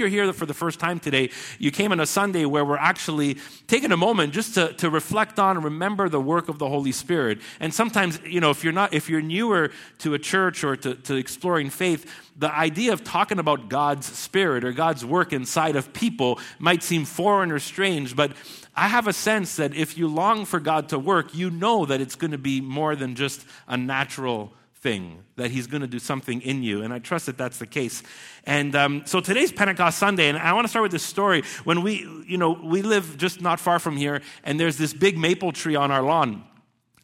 you're here for the first time today, you came on a Sunday where we're actually taking a moment just to, to reflect on and remember the work of the Holy Spirit. And sometimes, you know, if you're not, if you're newer to a church or to, to exploring faith, the idea of talking about God's Spirit or God's work inside of people might seem foreign or strange, but I have a sense that if you long for God to work, you know that it's going to be more than just a natural thing, that He's going to do something in you. And I trust that that's the case. And um, so today's Pentecost Sunday, and I want to start with this story. When we, you know, we live just not far from here, and there's this big maple tree on our lawn.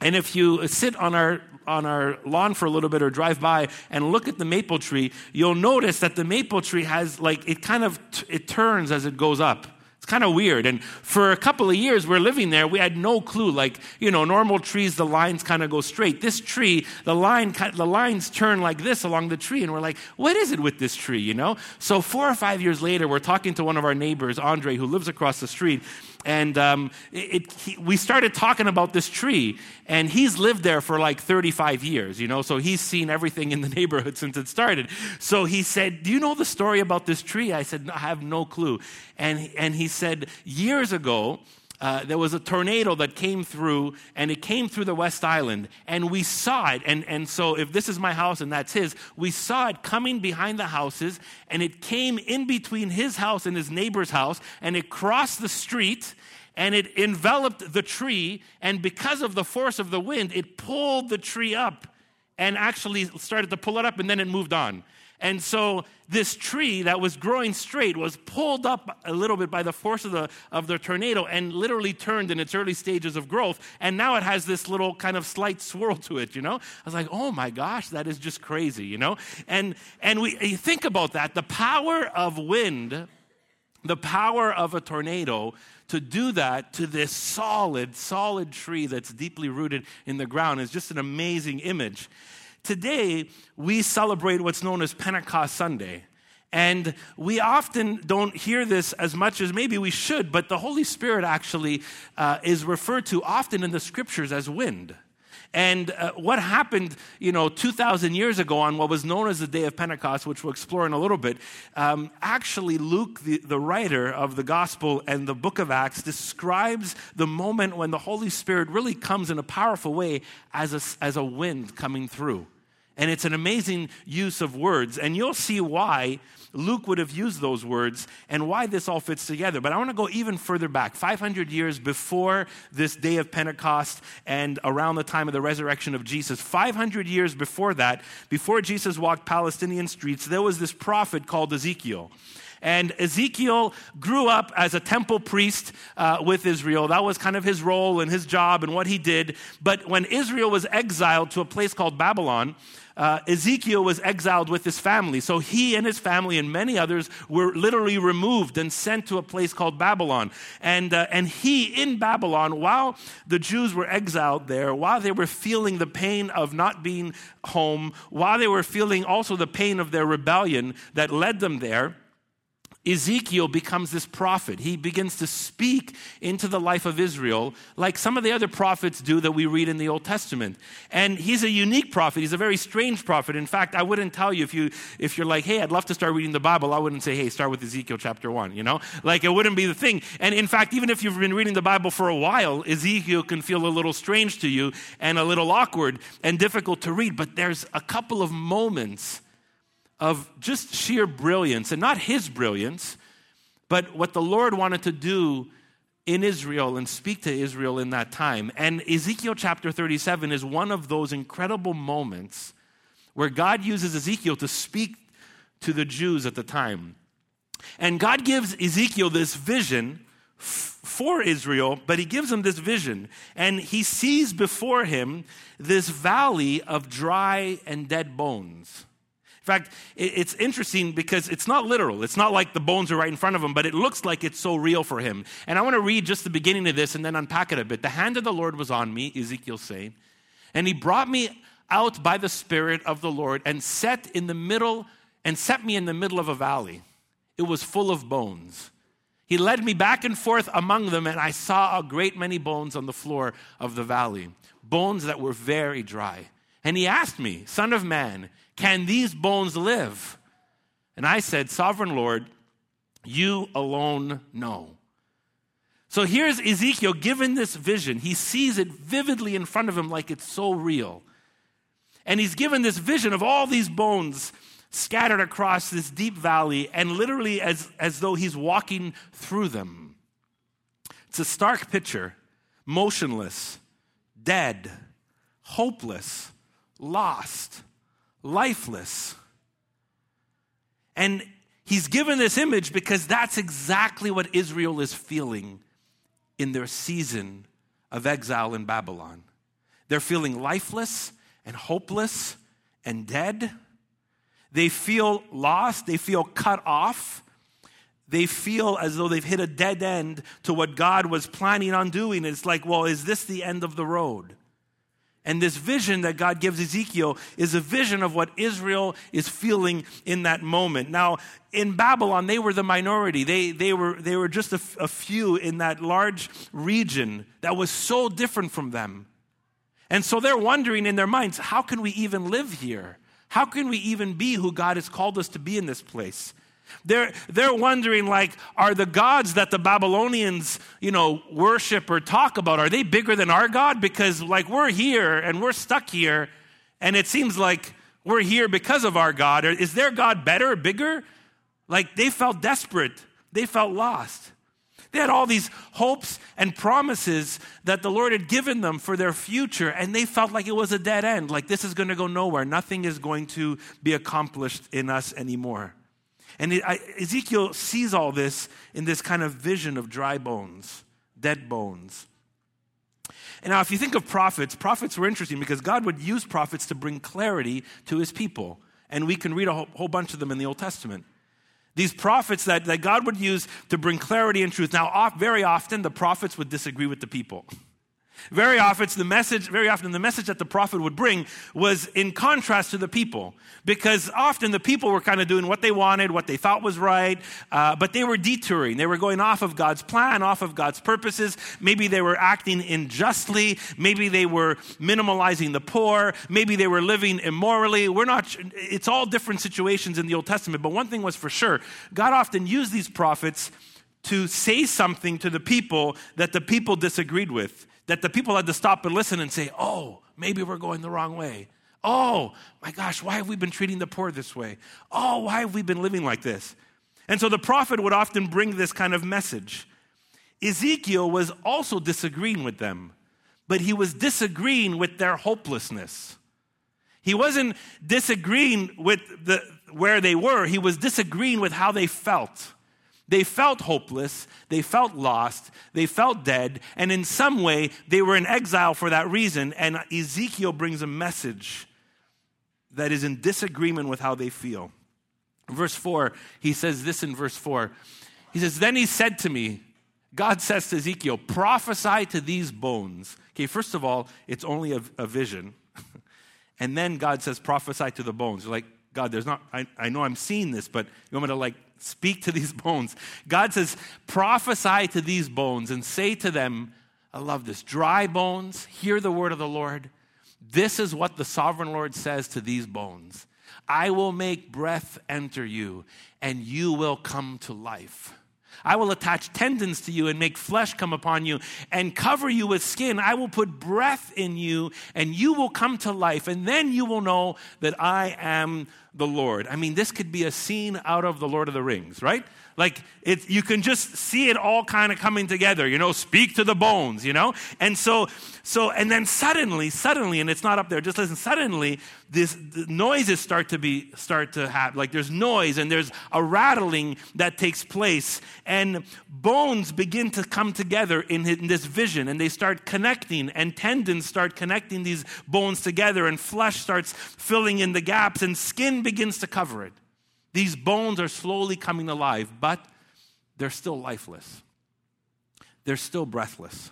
And if you sit on our on our lawn for a little bit or drive by and look at the maple tree, you'll notice that the maple tree has like it kind of it turns as it goes up. It's kind of weird. And for a couple of years, we're living there. We had no clue. Like, you know, normal trees, the lines kind of go straight. This tree, the line, the lines turn like this along the tree. And we're like, what is it with this tree, you know? So four or five years later, we're talking to one of our neighbors, Andre, who lives across the street and um, it, he, we started talking about this tree and he's lived there for like 35 years you know so he's seen everything in the neighborhood since it started. So he said do you know the story about this tree? I said i have no clue. And, and he said years ago uh, there was a tornado that came through, and it came through the West Island, and we saw it. And, and so, if this is my house and that's his, we saw it coming behind the houses, and it came in between his house and his neighbor's house, and it crossed the street, and it enveloped the tree. And because of the force of the wind, it pulled the tree up and actually started to pull it up, and then it moved on. And so this tree that was growing straight was pulled up a little bit by the force of the, of the tornado and literally turned in its early stages of growth. And now it has this little kind of slight swirl to it, you know? I was like, oh my gosh, that is just crazy, you know? And, and we think about that the power of wind, the power of a tornado to do that to this solid, solid tree that's deeply rooted in the ground is just an amazing image. Today, we celebrate what's known as Pentecost Sunday. And we often don't hear this as much as maybe we should, but the Holy Spirit actually uh, is referred to often in the scriptures as wind. And uh, what happened, you know, 2,000 years ago on what was known as the day of Pentecost, which we'll explore in a little bit, um, actually, Luke, the, the writer of the gospel and the book of Acts, describes the moment when the Holy Spirit really comes in a powerful way as a, as a wind coming through. And it's an amazing use of words. And you'll see why Luke would have used those words and why this all fits together. But I want to go even further back 500 years before this day of Pentecost and around the time of the resurrection of Jesus. 500 years before that, before Jesus walked Palestinian streets, there was this prophet called Ezekiel. And Ezekiel grew up as a temple priest uh, with Israel. That was kind of his role and his job and what he did. But when Israel was exiled to a place called Babylon, uh, Ezekiel was exiled with his family. So he and his family and many others were literally removed and sent to a place called Babylon. And, uh, and he in Babylon, while the Jews were exiled there, while they were feeling the pain of not being home, while they were feeling also the pain of their rebellion that led them there, Ezekiel becomes this prophet. He begins to speak into the life of Israel like some of the other prophets do that we read in the Old Testament. And he's a unique prophet. He's a very strange prophet. In fact, I wouldn't tell you if you if you're like, "Hey, I'd love to start reading the Bible." I wouldn't say, "Hey, start with Ezekiel chapter 1," you know? Like it wouldn't be the thing. And in fact, even if you've been reading the Bible for a while, Ezekiel can feel a little strange to you and a little awkward and difficult to read, but there's a couple of moments of just sheer brilliance, and not his brilliance, but what the Lord wanted to do in Israel and speak to Israel in that time. And Ezekiel chapter 37 is one of those incredible moments where God uses Ezekiel to speak to the Jews at the time. And God gives Ezekiel this vision for Israel, but he gives him this vision. And he sees before him this valley of dry and dead bones. In fact, it's interesting because it's not literal. It's not like the bones are right in front of him, but it looks like it's so real for him. And I want to read just the beginning of this and then unpack it a bit. The hand of the Lord was on me, Ezekiel saying, and he brought me out by the Spirit of the Lord and set in the middle and set me in the middle of a valley. It was full of bones. He led me back and forth among them, and I saw a great many bones on the floor of the valley, bones that were very dry. And he asked me, Son of man, can these bones live? And I said, Sovereign Lord, You alone know. So here's Ezekiel given this vision. He sees it vividly in front of him like it's so real. And he's given this vision of all these bones scattered across this deep valley, and literally as, as though he's walking through them. It's a stark picture, motionless, dead, hopeless, lost, lifeless. And he's given this image because that's exactly what Israel is feeling in their season of exile in Babylon. They're feeling lifeless and hopeless and dead. They feel lost, they feel cut off. They feel as though they've hit a dead end to what God was planning on doing. It's like, well, is this the end of the road? And this vision that God gives Ezekiel is a vision of what Israel is feeling in that moment. Now, in Babylon, they were the minority. They, they, were, they were just a, a few in that large region that was so different from them. And so they're wondering in their minds, how can we even live here? How can we even be who God has called us to be in this place? They're, they're wondering, like, are the gods that the Babylonians, you know, worship or talk about, are they bigger than our God? Because, like, we're here and we're stuck here, and it seems like we're here because of our God. Or Is their God better, bigger? Like, they felt desperate. They felt lost. They had all these hopes and promises that the Lord had given them for their future, and they felt like it was a dead end. Like, this is going to go nowhere. Nothing is going to be accomplished in us anymore. And it, I, Ezekiel sees all this in this kind of vision of dry bones, dead bones. And now, if you think of prophets, prophets were interesting because God would use prophets to bring clarity to his people. And we can read a whole, whole bunch of them in the Old Testament. These prophets that, that God would use to bring clarity and truth. Now, off, very often, the prophets would disagree with the people. Very often, the message, very often the message that the prophet would bring was in contrast to the people, because often the people were kind of doing what they wanted, what they thought was right, uh, but they were detouring. They were going off of God's plan, off of God's purposes. Maybe they were acting unjustly. Maybe they were minimalizing the poor. Maybe they were living immorally. We're not. It's all different situations in the Old Testament. But one thing was for sure: God often used these prophets to say something to the people that the people disagreed with that the people had to stop and listen and say, oh, maybe we're going the wrong way. Oh, my gosh, why have we been treating the poor this way? Oh, why have we been living like this? And so the prophet would often bring this kind of message. Ezekiel was also disagreeing with them, but he was disagreeing with their hopelessness. He wasn't disagreeing with the, where they were, he was disagreeing with how they felt. They felt hopeless, they felt lost, they felt dead, and in some way they were in exile for that reason. And Ezekiel brings a message that is in disagreement with how they feel. Verse 4, he says this in verse 4. He says, Then he said to me, God says to Ezekiel, prophesy to these bones. Okay, first of all, it's only a, a vision. and then God says, prophesy to the bones. You're like, God, there's not, I, I know I'm seeing this, but you want me to like speak to these bones? God says, prophesy to these bones and say to them, I love this, dry bones, hear the word of the Lord. This is what the sovereign Lord says to these bones I will make breath enter you, and you will come to life. I will attach tendons to you and make flesh come upon you and cover you with skin. I will put breath in you and you will come to life. And then you will know that I am the Lord. I mean, this could be a scene out of The Lord of the Rings, right? Like it, you can just see it all kind of coming together, you know, speak to the bones, you know? And so, so, and then suddenly, suddenly, and it's not up there, just listen, suddenly this noises start to be, start to happen. Like there's noise and there's a rattling that takes place and bones begin to come together in, in this vision and they start connecting and tendons start connecting these bones together and flesh starts filling in the gaps and skin begins to cover it. These bones are slowly coming alive, but they're still lifeless. They're still breathless.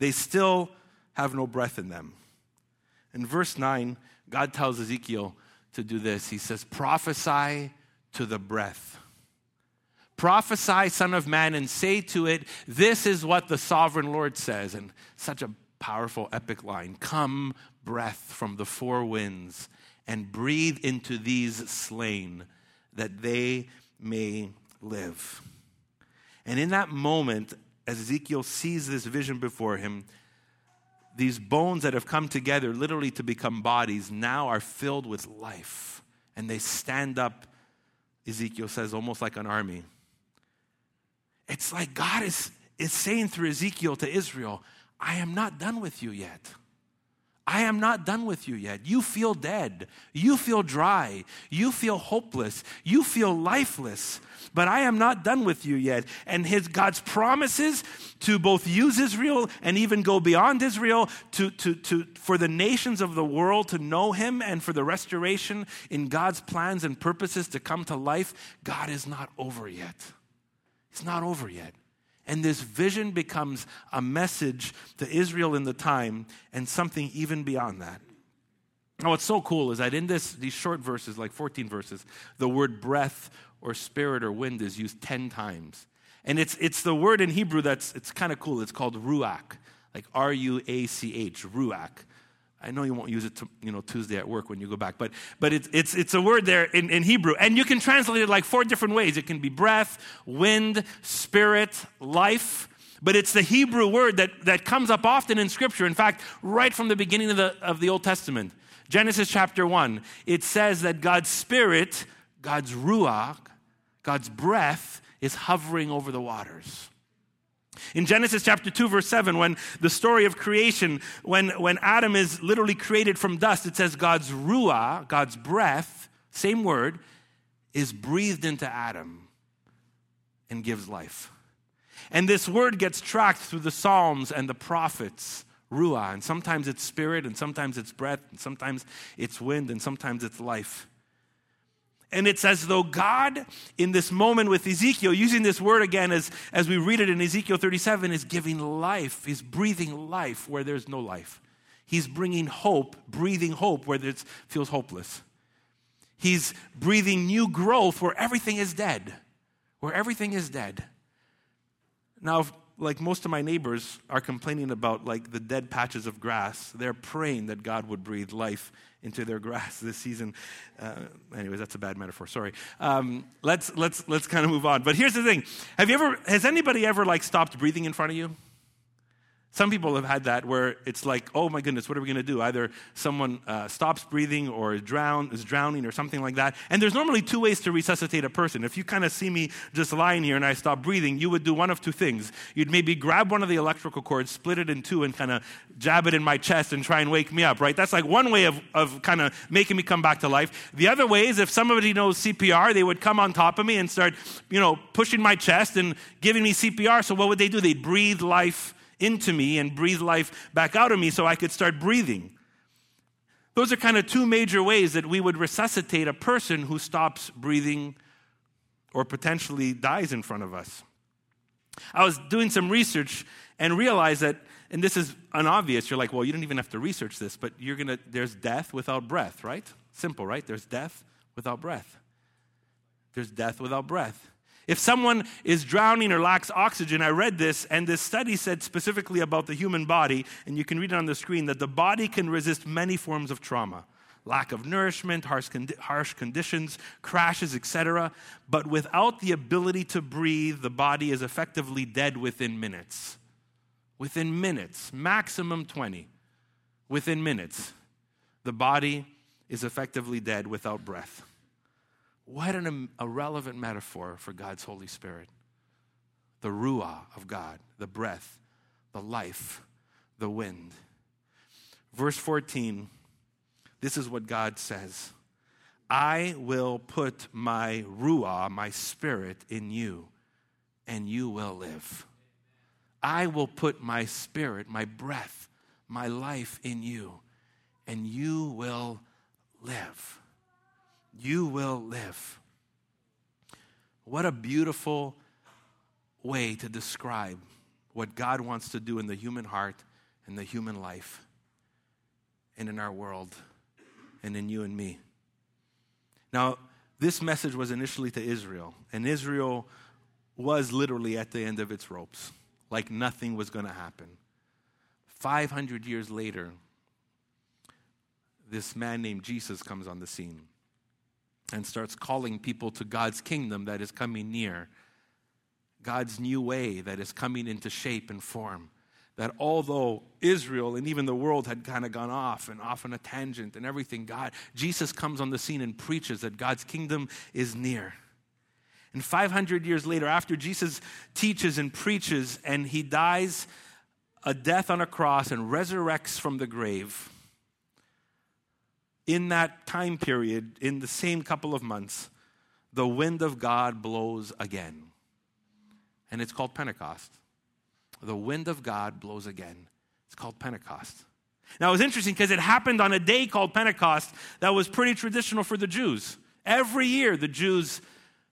They still have no breath in them. In verse 9, God tells Ezekiel to do this. He says, Prophesy to the breath. Prophesy, Son of Man, and say to it, This is what the sovereign Lord says. And such a powerful, epic line Come, breath from the four winds and breathe into these slain that they may live. And in that moment, as Ezekiel sees this vision before him, these bones that have come together literally to become bodies now are filled with life. And they stand up, Ezekiel says, almost like an army. It's like God is, is saying through Ezekiel to Israel, I am not done with you yet. I am not done with you yet. You feel dead. You feel dry. You feel hopeless. You feel lifeless. But I am not done with you yet. And his God's promises to both use Israel and even go beyond Israel to, to, to, for the nations of the world to know him and for the restoration in God's plans and purposes to come to life, God is not over yet. It's not over yet. And this vision becomes a message to Israel in the time and something even beyond that. Now, what's so cool is that in this, these short verses, like 14 verses, the word breath or spirit or wind is used 10 times. And it's, it's the word in Hebrew that's it's kind of cool. It's called ruach, like R U A C H, ruach. I know you won't use it to, you know, Tuesday at work when you go back, but, but it's, it's, it's a word there in, in Hebrew. And you can translate it like four different ways. It can be breath, wind, spirit, life. But it's the Hebrew word that, that comes up often in Scripture. In fact, right from the beginning of the, of the Old Testament, Genesis chapter 1, it says that God's Spirit, God's Ruach, God's breath, is hovering over the waters. In Genesis chapter 2, verse 7, when the story of creation, when, when Adam is literally created from dust, it says God's ruach, God's breath, same word, is breathed into Adam and gives life. And this word gets tracked through the Psalms and the prophets, ruach. And sometimes it's spirit, and sometimes it's breath, and sometimes it's wind, and sometimes it's life. And it's as though God, in this moment with Ezekiel, using this word again as, as we read it in Ezekiel 37, is giving life. He's breathing life where there's no life. He's bringing hope, breathing hope where it feels hopeless. He's breathing new growth where everything is dead. Where everything is dead. Now, like most of my neighbors are complaining about like the dead patches of grass, they're praying that God would breathe life into their grass this season. Uh, anyways, that's a bad metaphor. Sorry. Um, let's let's let's kind of move on. But here's the thing: Have you ever? Has anybody ever like stopped breathing in front of you? Some people have had that where it's like, oh my goodness, what are we going to do? Either someone uh, stops breathing or drown, is drowning or something like that. And there's normally two ways to resuscitate a person. If you kind of see me just lying here and I stop breathing, you would do one of two things. You'd maybe grab one of the electrical cords, split it in two, and kind of jab it in my chest and try and wake me up, right? That's like one way of, of kind of making me come back to life. The other way is if somebody knows CPR, they would come on top of me and start, you know, pushing my chest and giving me CPR. So what would they do? They'd breathe life into me and breathe life back out of me so I could start breathing. Those are kind of two major ways that we would resuscitate a person who stops breathing or potentially dies in front of us. I was doing some research and realized that, and this is unobvious, you're like, well, you don't even have to research this, but you're gonna, there's death without breath, right? Simple, right? There's death without breath. There's death without breath. If someone is drowning or lacks oxygen, I read this, and this study said specifically about the human body, and you can read it on the screen, that the body can resist many forms of trauma lack of nourishment, harsh, condi- harsh conditions, crashes, etc. But without the ability to breathe, the body is effectively dead within minutes. Within minutes, maximum 20. Within minutes, the body is effectively dead without breath. What an, a relevant metaphor for God's Holy Spirit. The Ruach of God, the breath, the life, the wind. Verse 14, this is what God says I will put my Ruach, my spirit, in you, and you will live. I will put my spirit, my breath, my life in you, and you will live you will live. What a beautiful way to describe what God wants to do in the human heart and the human life and in our world and in you and me. Now, this message was initially to Israel, and Israel was literally at the end of its ropes, like nothing was going to happen. 500 years later, this man named Jesus comes on the scene. And starts calling people to God's kingdom that is coming near, God's new way that is coming into shape and form. That although Israel and even the world had kind of gone off and off on a tangent and everything, God, Jesus comes on the scene and preaches that God's kingdom is near. And 500 years later, after Jesus teaches and preaches and he dies a death on a cross and resurrects from the grave, in that time period, in the same couple of months, the wind of God blows again. And it's called Pentecost. The wind of God blows again. It's called Pentecost. Now, it was interesting because it happened on a day called Pentecost that was pretty traditional for the Jews. Every year, the Jews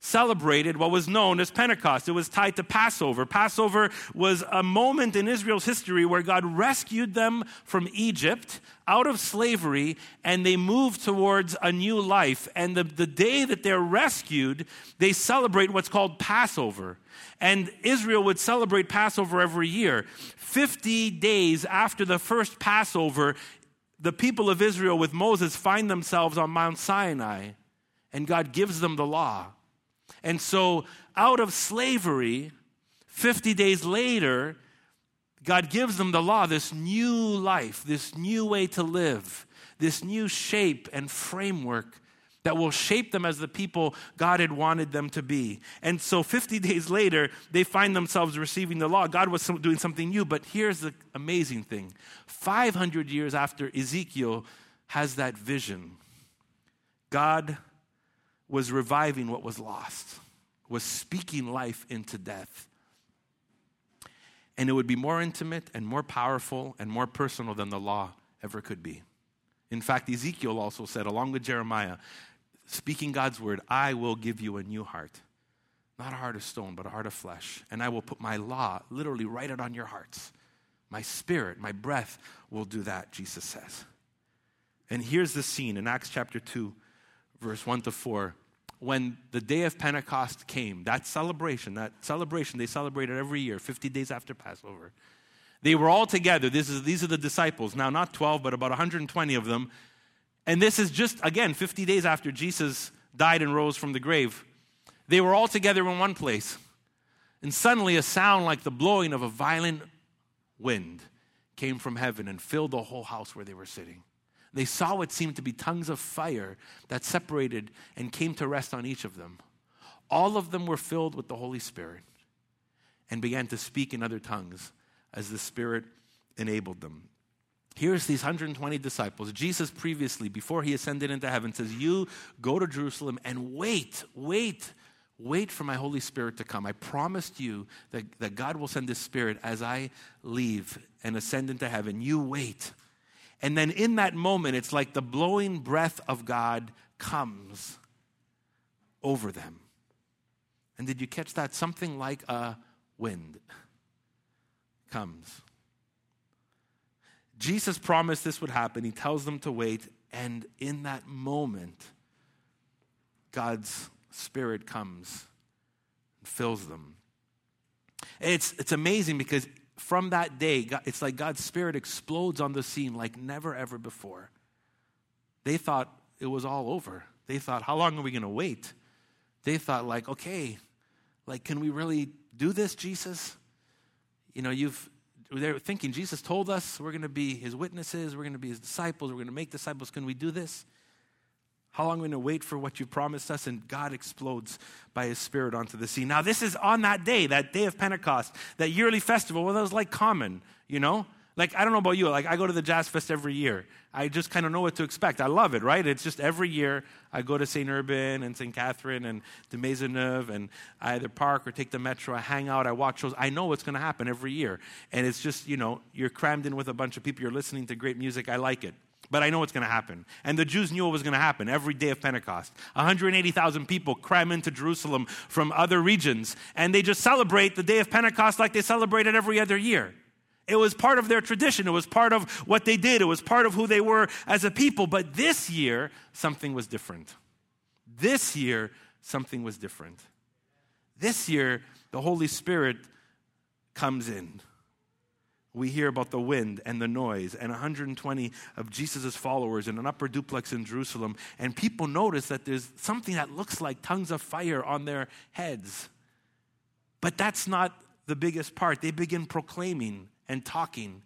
celebrated what was known as Pentecost. It was tied to Passover. Passover was a moment in Israel's history where God rescued them from Egypt out of slavery and they moved towards a new life. And the, the day that they're rescued, they celebrate what's called Passover. And Israel would celebrate Passover every year. 50 days after the first Passover, the people of Israel with Moses find themselves on Mount Sinai and God gives them the law. And so, out of slavery, 50 days later, God gives them the law, this new life, this new way to live, this new shape and framework that will shape them as the people God had wanted them to be. And so 50 days later, they find themselves receiving the law. God was doing something new, but here's the amazing thing 500 years after Ezekiel has that vision, God was reviving what was lost, was speaking life into death. And it would be more intimate and more powerful and more personal than the law ever could be. In fact, Ezekiel also said, along with Jeremiah, speaking God's word, I will give you a new heart. Not a heart of stone, but a heart of flesh. And I will put my law, literally write it on your hearts. My spirit, my breath will do that, Jesus says. And here's the scene in Acts chapter 2, verse 1 to 4, when the day of Pentecost came, that celebration, that celebration they celebrated every year, 50 days after Passover. They were all together. This is, these are the disciples. Now, not 12, but about 120 of them. And this is just, again, 50 days after Jesus died and rose from the grave. They were all together in one place. And suddenly, a sound like the blowing of a violent wind came from heaven and filled the whole house where they were sitting. They saw what seemed to be tongues of fire that separated and came to rest on each of them. All of them were filled with the Holy Spirit and began to speak in other tongues as the Spirit enabled them. Here's these 120 disciples. Jesus previously, before he ascended into heaven, says, You go to Jerusalem and wait, wait, wait for my Holy Spirit to come. I promised you that, that God will send his Spirit as I leave and ascend into heaven. You wait. And then in that moment, it's like the blowing breath of God comes over them. And did you catch that? Something like a wind comes. Jesus promised this would happen. He tells them to wait. And in that moment, God's Spirit comes and fills them. It's, it's amazing because from that day, it's like God's Spirit explodes on the scene like never ever before. They thought it was all over. They thought, how long are we going to wait? They thought, like, okay, like, can we really do this, Jesus? You know, you've they're thinking Jesus told us we're going to be his witnesses, we're going to be his disciples, we're going to make disciples. Can we do this? How long are we going to wait for what you promised us? And God explodes by his spirit onto the sea. Now, this is on that day, that day of Pentecost, that yearly festival, well, that was like common, you know? Like, I don't know about you, like, I go to the Jazz Fest every year. I just kind of know what to expect. I love it, right? It's just every year I go to St. Urbain and St. Catherine and de Maisonneuve and I either park or take the metro. I hang out, I watch shows. I know what's going to happen every year. And it's just, you know, you're crammed in with a bunch of people, you're listening to great music. I like it. But I know what's going to happen. And the Jews knew what was going to happen every day of Pentecost. 180,000 people cram into Jerusalem from other regions, and they just celebrate the day of Pentecost like they celebrate it every other year. It was part of their tradition. It was part of what they did. It was part of who they were as a people. But this year, something was different. This year, something was different. This year, the Holy Spirit comes in. We hear about the wind and the noise and 120 of Jesus' followers in an upper duplex in Jerusalem. And people notice that there's something that looks like tongues of fire on their heads. But that's not the biggest part. They begin proclaiming and talking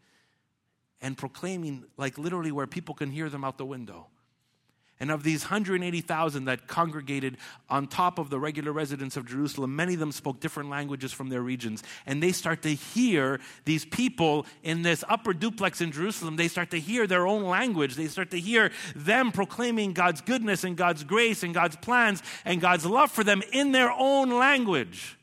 and proclaiming, like literally where people can hear them out the window. And of these 180,000 that congregated on top of the regular residents of Jerusalem, many of them spoke different languages from their regions. And they start to hear these people in this upper duplex in Jerusalem, they start to hear their own language. They start to hear them proclaiming God's goodness and God's grace and God's plans and God's love for them in their own language.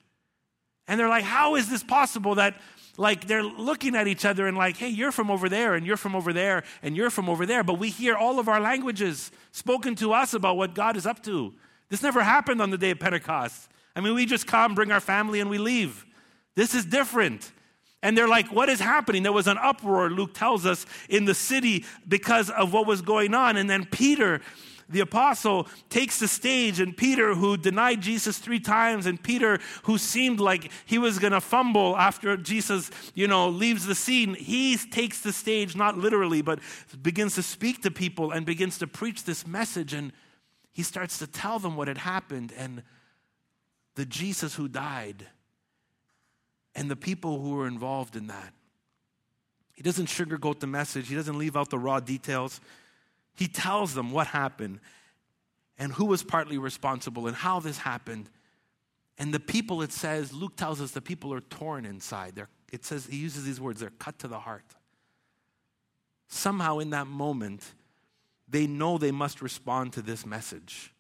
And they're like, how is this possible that like they're looking at each other and like, hey, you're from over there and you're from over there and you're from over there. But we hear all of our languages spoken to us about what God is up to. This never happened on the day of Pentecost. I mean, we just come, bring our family, and we leave. This is different. And they're like, what is happening? There was an uproar, Luke tells us, in the city because of what was going on. And then Peter the apostle takes the stage, and Peter, who denied Jesus three times, and Peter, who seemed like he was going to fumble after Jesus, you know, leaves the scene, he takes the stage, not literally, but begins to speak to people and begins to preach this message. And he starts to tell them what had happened and the Jesus who died and the people who were involved in that. He doesn't sugarcoat the message, he doesn't leave out the raw details. He tells them what happened and who was partly responsible and how this happened. And the people, it says, Luke tells us the people are torn inside. They're, it says, he uses these words, they're cut to the heart. Somehow in that moment, they know they must respond to this message.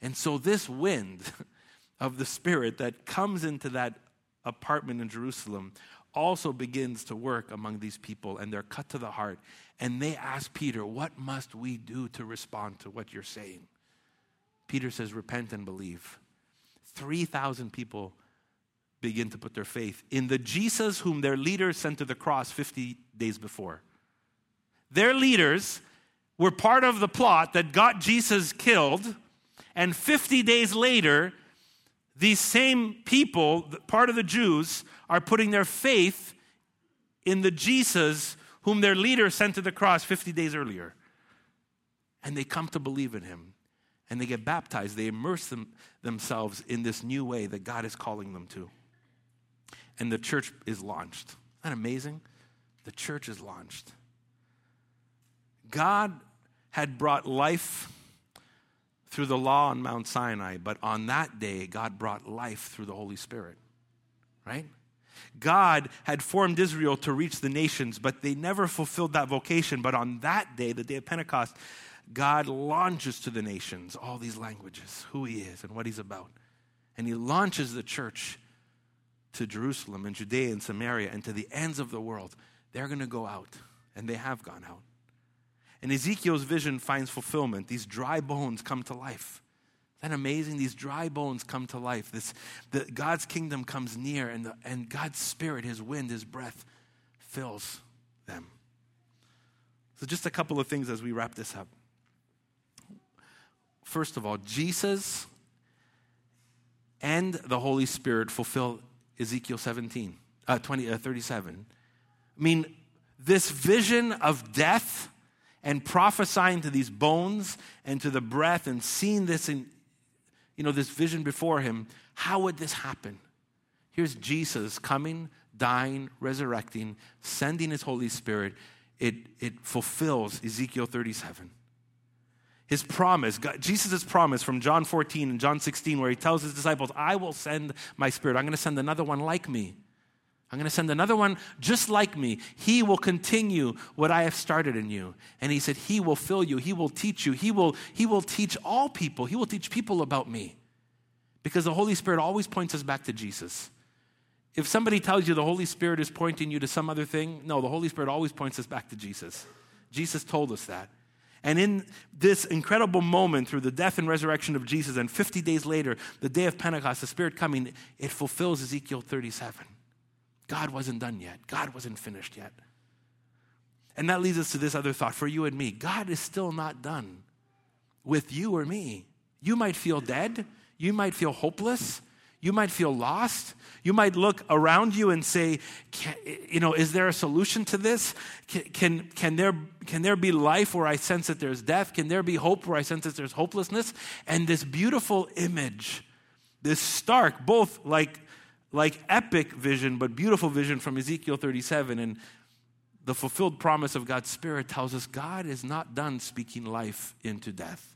And so, this wind of the Spirit that comes into that apartment in Jerusalem also begins to work among these people, and they're cut to the heart. And they ask Peter, What must we do to respond to what you're saying? Peter says, Repent and believe. 3,000 people begin to put their faith in the Jesus whom their leaders sent to the cross 50 days before. Their leaders were part of the plot that got Jesus killed, and 50 days later, these same people, part of the Jews, are putting their faith in the Jesus whom their leader sent to the cross 50 days earlier. And they come to believe in him. And they get baptized. They immerse them, themselves in this new way that God is calling them to. And the church is launched. Isn't that amazing? The church is launched. God had brought life through the law on Mount Sinai, but on that day, God brought life through the Holy Spirit. Right? God had formed Israel to reach the nations, but they never fulfilled that vocation. But on that day, the day of Pentecost, God launches to the nations all these languages, who He is and what He's about. And He launches the church to Jerusalem and Judea and Samaria and to the ends of the world. They're going to go out, and they have gone out. And Ezekiel's vision finds fulfillment. These dry bones come to life. Isn't that amazing? These dry bones come to life. This, the, God's kingdom comes near, and, the, and God's spirit, his wind, his breath fills them. So, just a couple of things as we wrap this up. First of all, Jesus and the Holy Spirit fulfill Ezekiel 17, uh, 20, uh, 37. I mean, this vision of death and prophesying to these bones and to the breath and seeing this in, you know, this vision before him, how would this happen? Here's Jesus coming, dying, resurrecting, sending his Holy Spirit. It, it fulfills Ezekiel 37. His promise, Jesus' promise from John 14 and John 16, where he tells his disciples, I will send my spirit. I'm going to send another one like me. I'm going to send another one just like me. He will continue what I have started in you. And he said, He will fill you. He will teach you. He will, he will teach all people. He will teach people about me. Because the Holy Spirit always points us back to Jesus. If somebody tells you the Holy Spirit is pointing you to some other thing, no, the Holy Spirit always points us back to Jesus. Jesus told us that. And in this incredible moment through the death and resurrection of Jesus, and 50 days later, the day of Pentecost, the Spirit coming, it fulfills Ezekiel 37. God wasn't done yet, God wasn't finished yet. And that leads us to this other thought for you and me God is still not done with you or me. You might feel dead, you might feel hopeless, You might feel lost. You might look around you and say, you know, is there a solution to this? Can, can, can, there, can there be life where I sense that there's death? Can there be hope where I sense that there's hopelessness? And this beautiful image, this stark, both like, like epic vision, but beautiful vision from Ezekiel 37 and the fulfilled promise of God's Spirit tells us God is not done speaking life into death.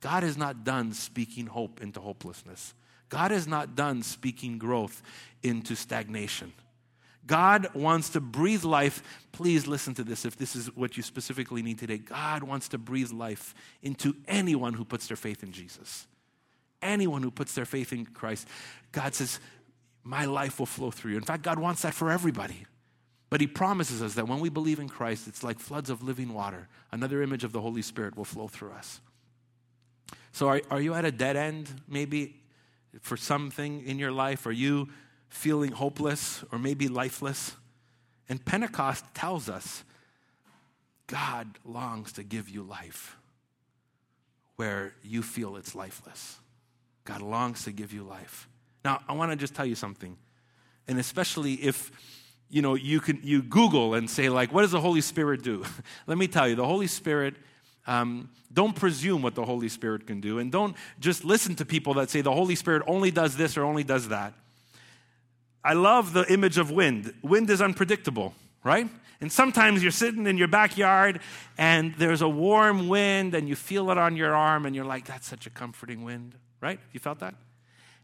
God is not done speaking hope into hopelessness. God is not done speaking growth into stagnation. God wants to breathe life. Please listen to this if this is what you specifically need today. God wants to breathe life into anyone who puts their faith in Jesus. Anyone who puts their faith in Christ. God says, My life will flow through you. In fact, God wants that for everybody. But He promises us that when we believe in Christ, it's like floods of living water. Another image of the Holy Spirit will flow through us. So, are, are you at a dead end, maybe for something in your life? Are you feeling hopeless or maybe lifeless? And Pentecost tells us God longs to give you life where you feel it's lifeless. God longs to give you life. Now, I want to just tell you something. And especially if you know you can you google and say like what does the holy spirit do let me tell you the holy spirit um, don't presume what the Holy Spirit can do, and don't just listen to people that say the Holy Spirit only does this or only does that. I love the image of wind. Wind is unpredictable, right? And sometimes you're sitting in your backyard and there's a warm wind and you feel it on your arm and you're like, that's such a comforting wind, right? You felt that?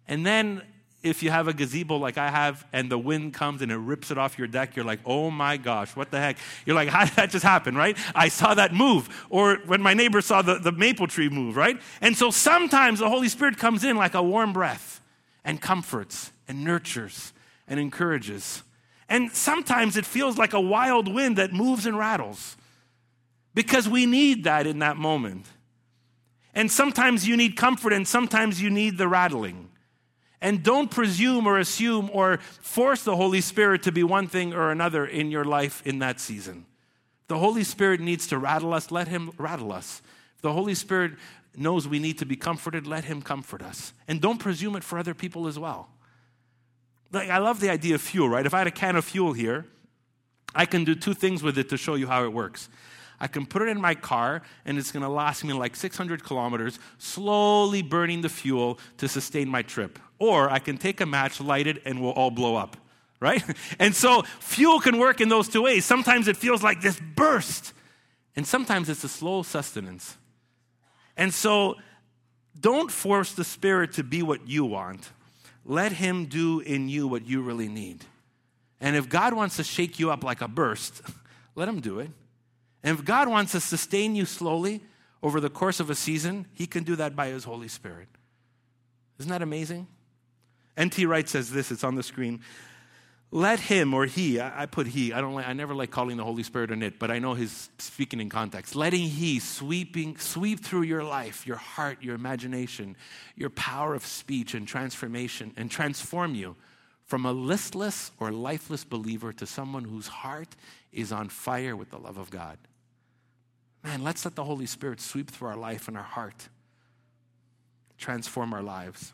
And then if you have a gazebo like I have and the wind comes and it rips it off your deck, you're like, oh my gosh, what the heck? You're like, how did that just happen, right? I saw that move. Or when my neighbor saw the, the maple tree move, right? And so sometimes the Holy Spirit comes in like a warm breath and comforts and nurtures and encourages. And sometimes it feels like a wild wind that moves and rattles because we need that in that moment. And sometimes you need comfort and sometimes you need the rattling. And don't presume or assume or force the Holy Spirit to be one thing or another in your life in that season. The Holy Spirit needs to rattle us, let Him rattle us. If the Holy Spirit knows we need to be comforted, let Him comfort us. And don't presume it for other people as well. Like, I love the idea of fuel, right? If I had a can of fuel here, I can do two things with it to show you how it works. I can put it in my car and it's going to last me like 600 kilometers, slowly burning the fuel to sustain my trip. Or I can take a match, light it, and we'll all blow up, right? And so fuel can work in those two ways. Sometimes it feels like this burst, and sometimes it's a slow sustenance. And so don't force the Spirit to be what you want. Let Him do in you what you really need. And if God wants to shake you up like a burst, let Him do it. And if God wants to sustain you slowly over the course of a season, He can do that by His Holy Spirit. Isn't that amazing? N.T. Wright says this, it's on the screen. Let him or he, I, put he, I don't like, I never like calling the Holy Spirit an it, but I know he's speaking in context. Letting he sweeping, sweep through your life, your heart, your imagination, your power of speech and transformation, and transform you from a listless or lifeless believer to someone whose heart is on fire with the love of God. Man, let's let the Holy Spirit sweep through our life and our heart, transform our lives.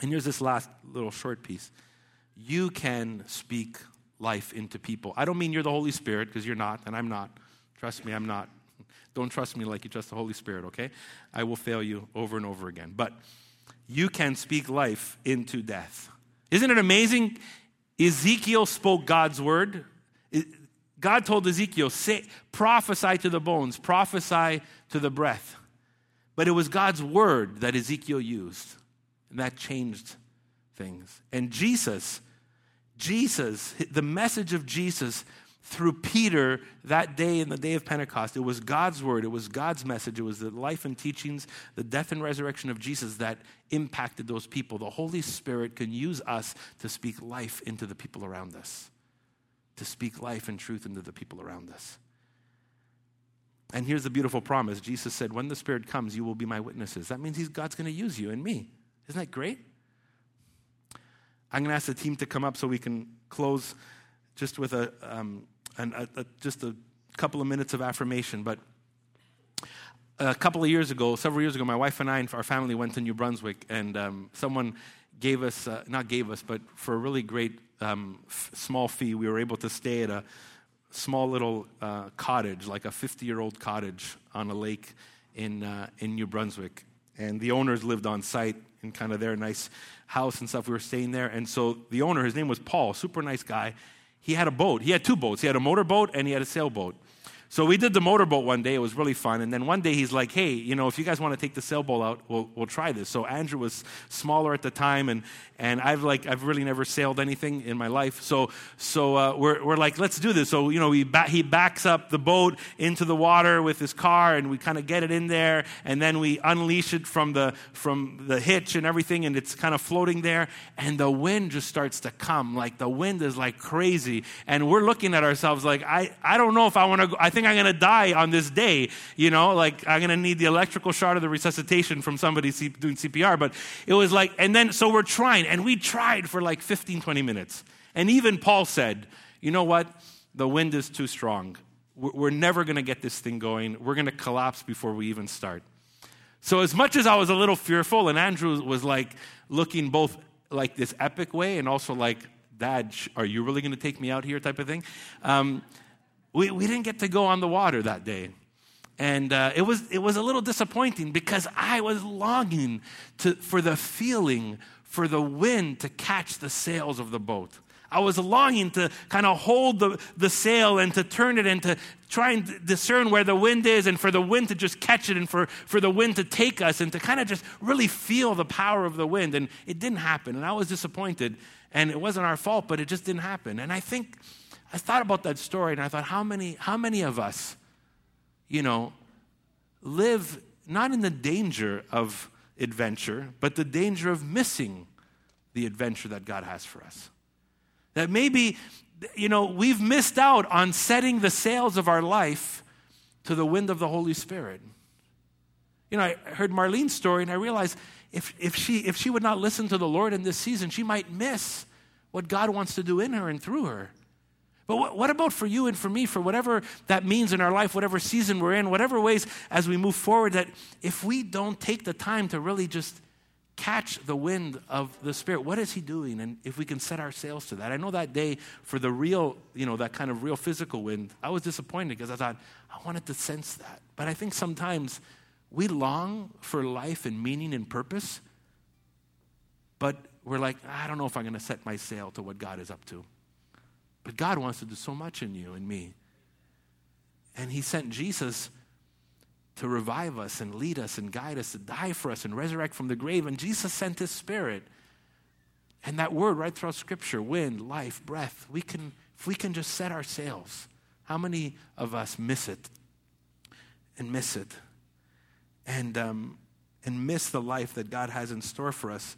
And here's this last little short piece. You can speak life into people. I don't mean you're the Holy Spirit, because you're not, and I'm not. Trust me, I'm not. Don't trust me like you trust the Holy Spirit, okay? I will fail you over and over again. But you can speak life into death. Isn't it amazing? Ezekiel spoke God's word. God told Ezekiel, say, prophesy to the bones, prophesy to the breath. But it was God's word that Ezekiel used, and that changed things. And Jesus, Jesus, the message of Jesus through Peter that day in the day of Pentecost, it was God's word, it was God's message, it was the life and teachings, the death and resurrection of Jesus that impacted those people. The Holy Spirit can use us to speak life into the people around us to speak life and truth into the people around us. And here's the beautiful promise Jesus said, When the Spirit comes, you will be my witnesses. That means God's going to use you and me. Isn't that great? I'm going to ask the team to come up so we can close just with a, um, an, a, a, just a couple of minutes of affirmation. But a couple of years ago, several years ago, my wife and I and our family went to New Brunswick, and um, someone gave us, uh, not gave us, but for a really great um, f- small fee, we were able to stay at a small little uh, cottage, like a 50 year old cottage on a lake in, uh, in New Brunswick. And the owners lived on site in kind of their nice house and stuff. We were staying there. And so the owner, his name was Paul, super nice guy. He had a boat. He had two boats. He had a motorboat and he had a sailboat. So we did the motorboat one day. It was really fun. And then one day he's like, hey, you know, if you guys want to take the sailboat out, we'll, we'll try this. So Andrew was smaller at the time, and, and I've, like, I've really never sailed anything in my life. So, so uh, we're, we're like, let's do this. So, you know, we ba- he backs up the boat into the water with his car, and we kind of get it in there, and then we unleash it from the, from the hitch and everything, and it's kind of floating there. And the wind just starts to come. Like, the wind is like crazy. And we're looking at ourselves like, I, I don't know if I want to go. I think I'm going to die on this day. You know, like I'm going to need the electrical shot or the resuscitation from somebody doing CPR. But it was like, and then so we're trying, and we tried for like 15, 20 minutes. And even Paul said, you know what? The wind is too strong. We're never going to get this thing going. We're going to collapse before we even start. So, as much as I was a little fearful, and Andrew was like looking both like this epic way and also like, Dad, are you really going to take me out here type of thing? Um, we, we didn't get to go on the water that day. And uh, it, was, it was a little disappointing because I was longing to, for the feeling, for the wind to catch the sails of the boat. I was longing to kind of hold the, the sail and to turn it and to try and discern where the wind is and for the wind to just catch it and for, for the wind to take us and to kind of just really feel the power of the wind. And it didn't happen. And I was disappointed. And it wasn't our fault, but it just didn't happen. And I think I thought about that story and I thought, how many, how many of us, you know, live not in the danger of adventure, but the danger of missing the adventure that God has for us? That maybe, you know, we've missed out on setting the sails of our life to the wind of the Holy Spirit. You know, I heard Marlene's story and I realized if, if, she, if she would not listen to the Lord in this season, she might miss what God wants to do in her and through her. But what, what, about for you and for me, for whatever that means in our life, whatever season we're in, whatever ways as we move forward, that if we don't take the time to really just catch the wind of the Spirit, what is He doing? And if we can set our sails to that. I know that day for the real, you know, that kind of real physical wind, I was disappointed because I thought, I wanted to sense that. But I think sometimes we long for life and meaning and purpose, but we're like, I don't know if I'm going to set my sail to what God is up to. But God wants to do so much in you and me. And He sent Jesus to revive us and lead us and guide us, to die for us and resurrect from the grave. And Jesus sent His Spirit. And that word right throughout Scripture wind, life, breath we can, if we can just set our sails, how many of us miss it and miss it and, um, and miss the life that God has in store for us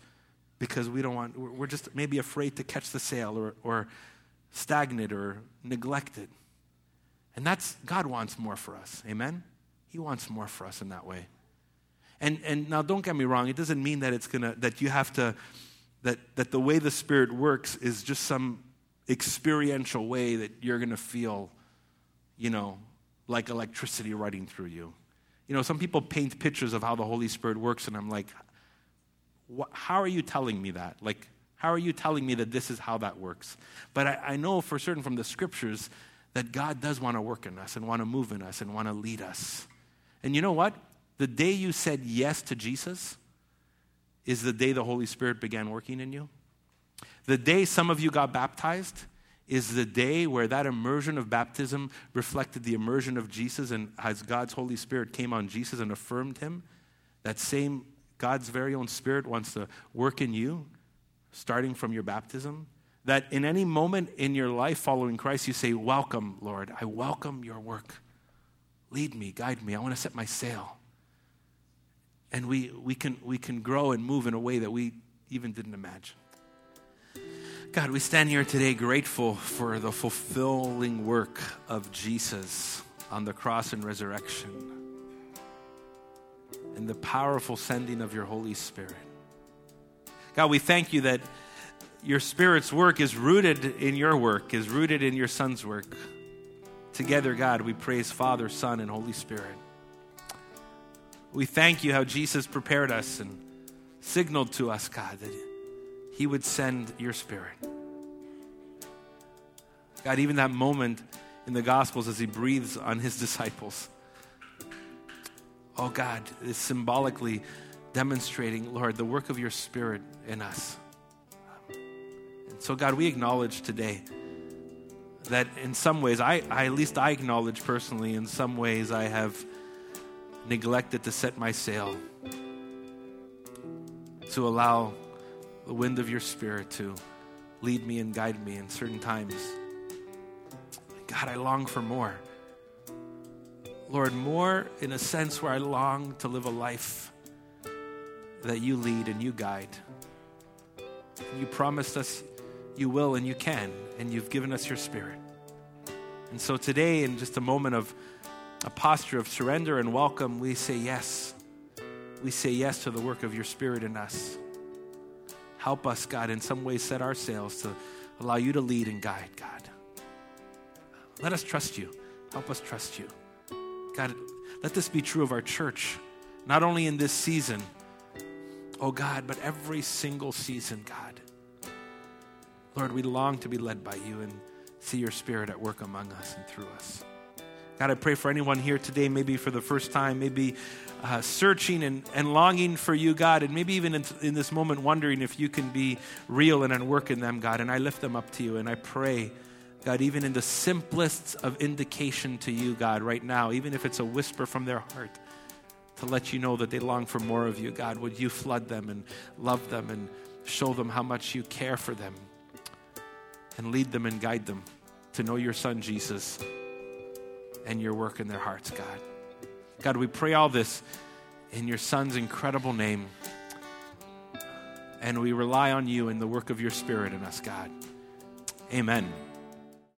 because we don't want, we're just maybe afraid to catch the sail or, or stagnant or neglected. And that's, God wants more for us. Amen? He wants more for us in that way. And, and now don't get me wrong, it doesn't mean that it's gonna, that you have to, that, that the way the Spirit works is just some experiential way that you're gonna feel, you know, like electricity running through you. You know, some people paint pictures of how the Holy Spirit works, and I'm like, how are you telling me that? Like, how are you telling me that this is how that works? But I, I know for certain from the scriptures that God does want to work in us and want to move in us and want to lead us. And you know what? The day you said yes to Jesus is the day the Holy Spirit began working in you. The day some of you got baptized is the day where that immersion of baptism reflected the immersion of Jesus, and as God's Holy Spirit came on Jesus and affirmed him, that same God's very own Spirit wants to work in you starting from your baptism, that in any moment in your life following Christ, you say, Welcome, Lord. I welcome your work. Lead me, guide me. I want to set my sail. And we, we, can, we can grow and move in a way that we even didn't imagine. God, we stand here today grateful for the fulfilling work of Jesus on the cross and resurrection and the powerful sending of your Holy Spirit. God, we thank you that your Spirit's work is rooted in your work, is rooted in your Son's work. Together, God, we praise Father, Son, and Holy Spirit. We thank you how Jesus prepared us and signaled to us, God, that He would send your Spirit. God, even that moment in the Gospels as He breathes on His disciples. Oh God, is symbolically demonstrating, Lord, the work of your Spirit in us. And so, God, we acknowledge today that in some ways, I, I, at least I acknowledge personally, in some ways, I have neglected to set my sail to allow the wind of your Spirit to lead me and guide me in certain times. God, I long for more. Lord, more in a sense where I long to live a life that you lead and you guide. You promised us you will and you can, and you've given us your spirit. And so today, in just a moment of a posture of surrender and welcome, we say yes. We say yes to the work of your spirit in us. Help us, God, in some way set our sails to allow you to lead and guide, God. Let us trust you. Help us trust you. God, let this be true of our church, not only in this season, oh God, but every single season, God. Lord, we long to be led by you and see your spirit at work among us and through us. God, I pray for anyone here today, maybe for the first time, maybe uh, searching and, and longing for you, God, and maybe even in, in this moment wondering if you can be real and at work in them, God. And I lift them up to you and I pray God, even in the simplest of indication to you, God, right now, even if it's a whisper from their heart, to let you know that they long for more of you, God, would you flood them and love them and show them how much you care for them and lead them and guide them to know your Son, Jesus, and your work in their hearts, God. God, we pray all this in your Son's incredible name. And we rely on you and the work of your Spirit in us, God. Amen.